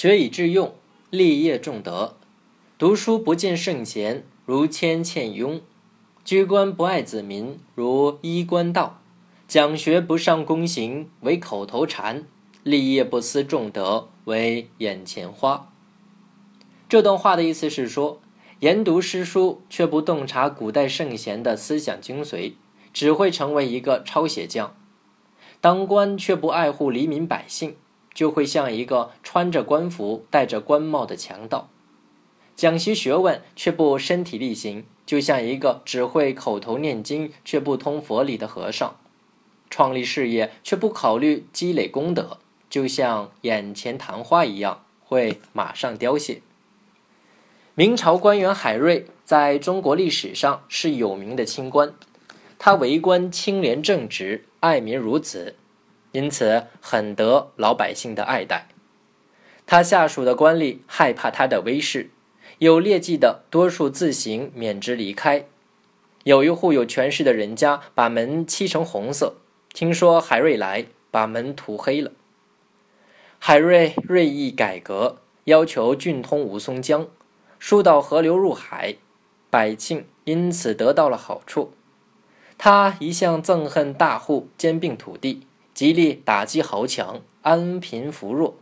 学以致用，立业重德。读书不见圣贤，如谦欠庸；居官不爱子民，如衣冠道；讲学不上躬行，为口头禅；立业不思重德，为眼前花。这段话的意思是说，研读诗书却不洞察古代圣贤的思想精髓，只会成为一个抄写匠；当官却不爱护黎民百姓。就会像一个穿着官服、戴着官帽的强盗，讲习学问却不身体力行；就像一个只会口头念经却不通佛理的和尚，创立事业却不考虑积累功德，就像眼前昙花一样，会马上凋谢。明朝官员海瑞在中国历史上是有名的清官，他为官清廉正直，爱民如子。因此，很得老百姓的爱戴。他下属的官吏害怕他的威势，有劣迹的多数自行免职离开。有一户有权势的人家把门漆成红色，听说海瑞来，把门涂黑了。海瑞锐意改革，要求浚通吴淞江，疏导河流入海，百姓因此得到了好处。他一向憎恨大户兼并土地。极力打击豪强，安贫扶弱。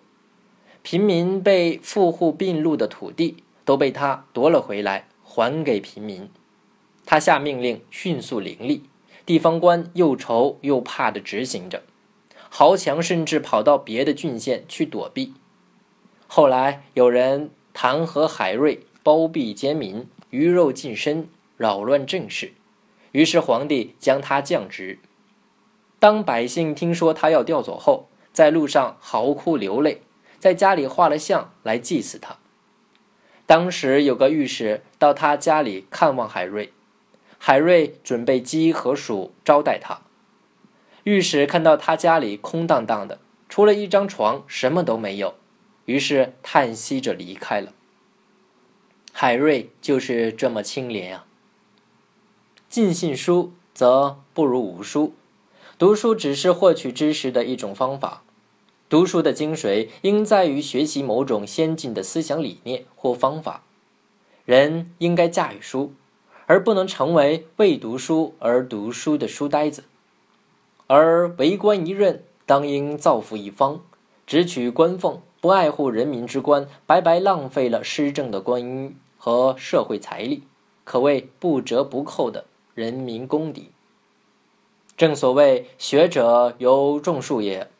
平民被富户并入的土地都被他夺了回来，还给平民。他下命令迅速凌厉，地方官又愁又怕地执行着。豪强甚至跑到别的郡县去躲避。后来有人弹劾海瑞包庇奸民，鱼肉近身，扰乱政事，于是皇帝将他降职。当百姓听说他要调走后，在路上嚎哭流泪，在家里画了像来祭祀他。当时有个御史到他家里看望海瑞，海瑞准备鸡和鼠招待他。御史看到他家里空荡荡的，除了一张床，什么都没有，于是叹息着离开了。海瑞就是这么清廉啊。尽信书，则不如无书。读书只是获取知识的一种方法，读书的精髓应在于学习某种先进的思想理念或方法。人应该驾驭书，而不能成为为读书而读书的书呆子。而为官一任，当应造福一方，只取官俸，不爱护人民之官，白白浪费了施政的光阴和社会财力，可谓不折不扣的人民公敌。正所谓学者有种树也，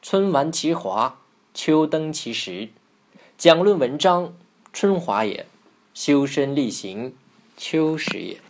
春玩其华，秋登其实。讲论文章，春华也；修身立行，秋实也。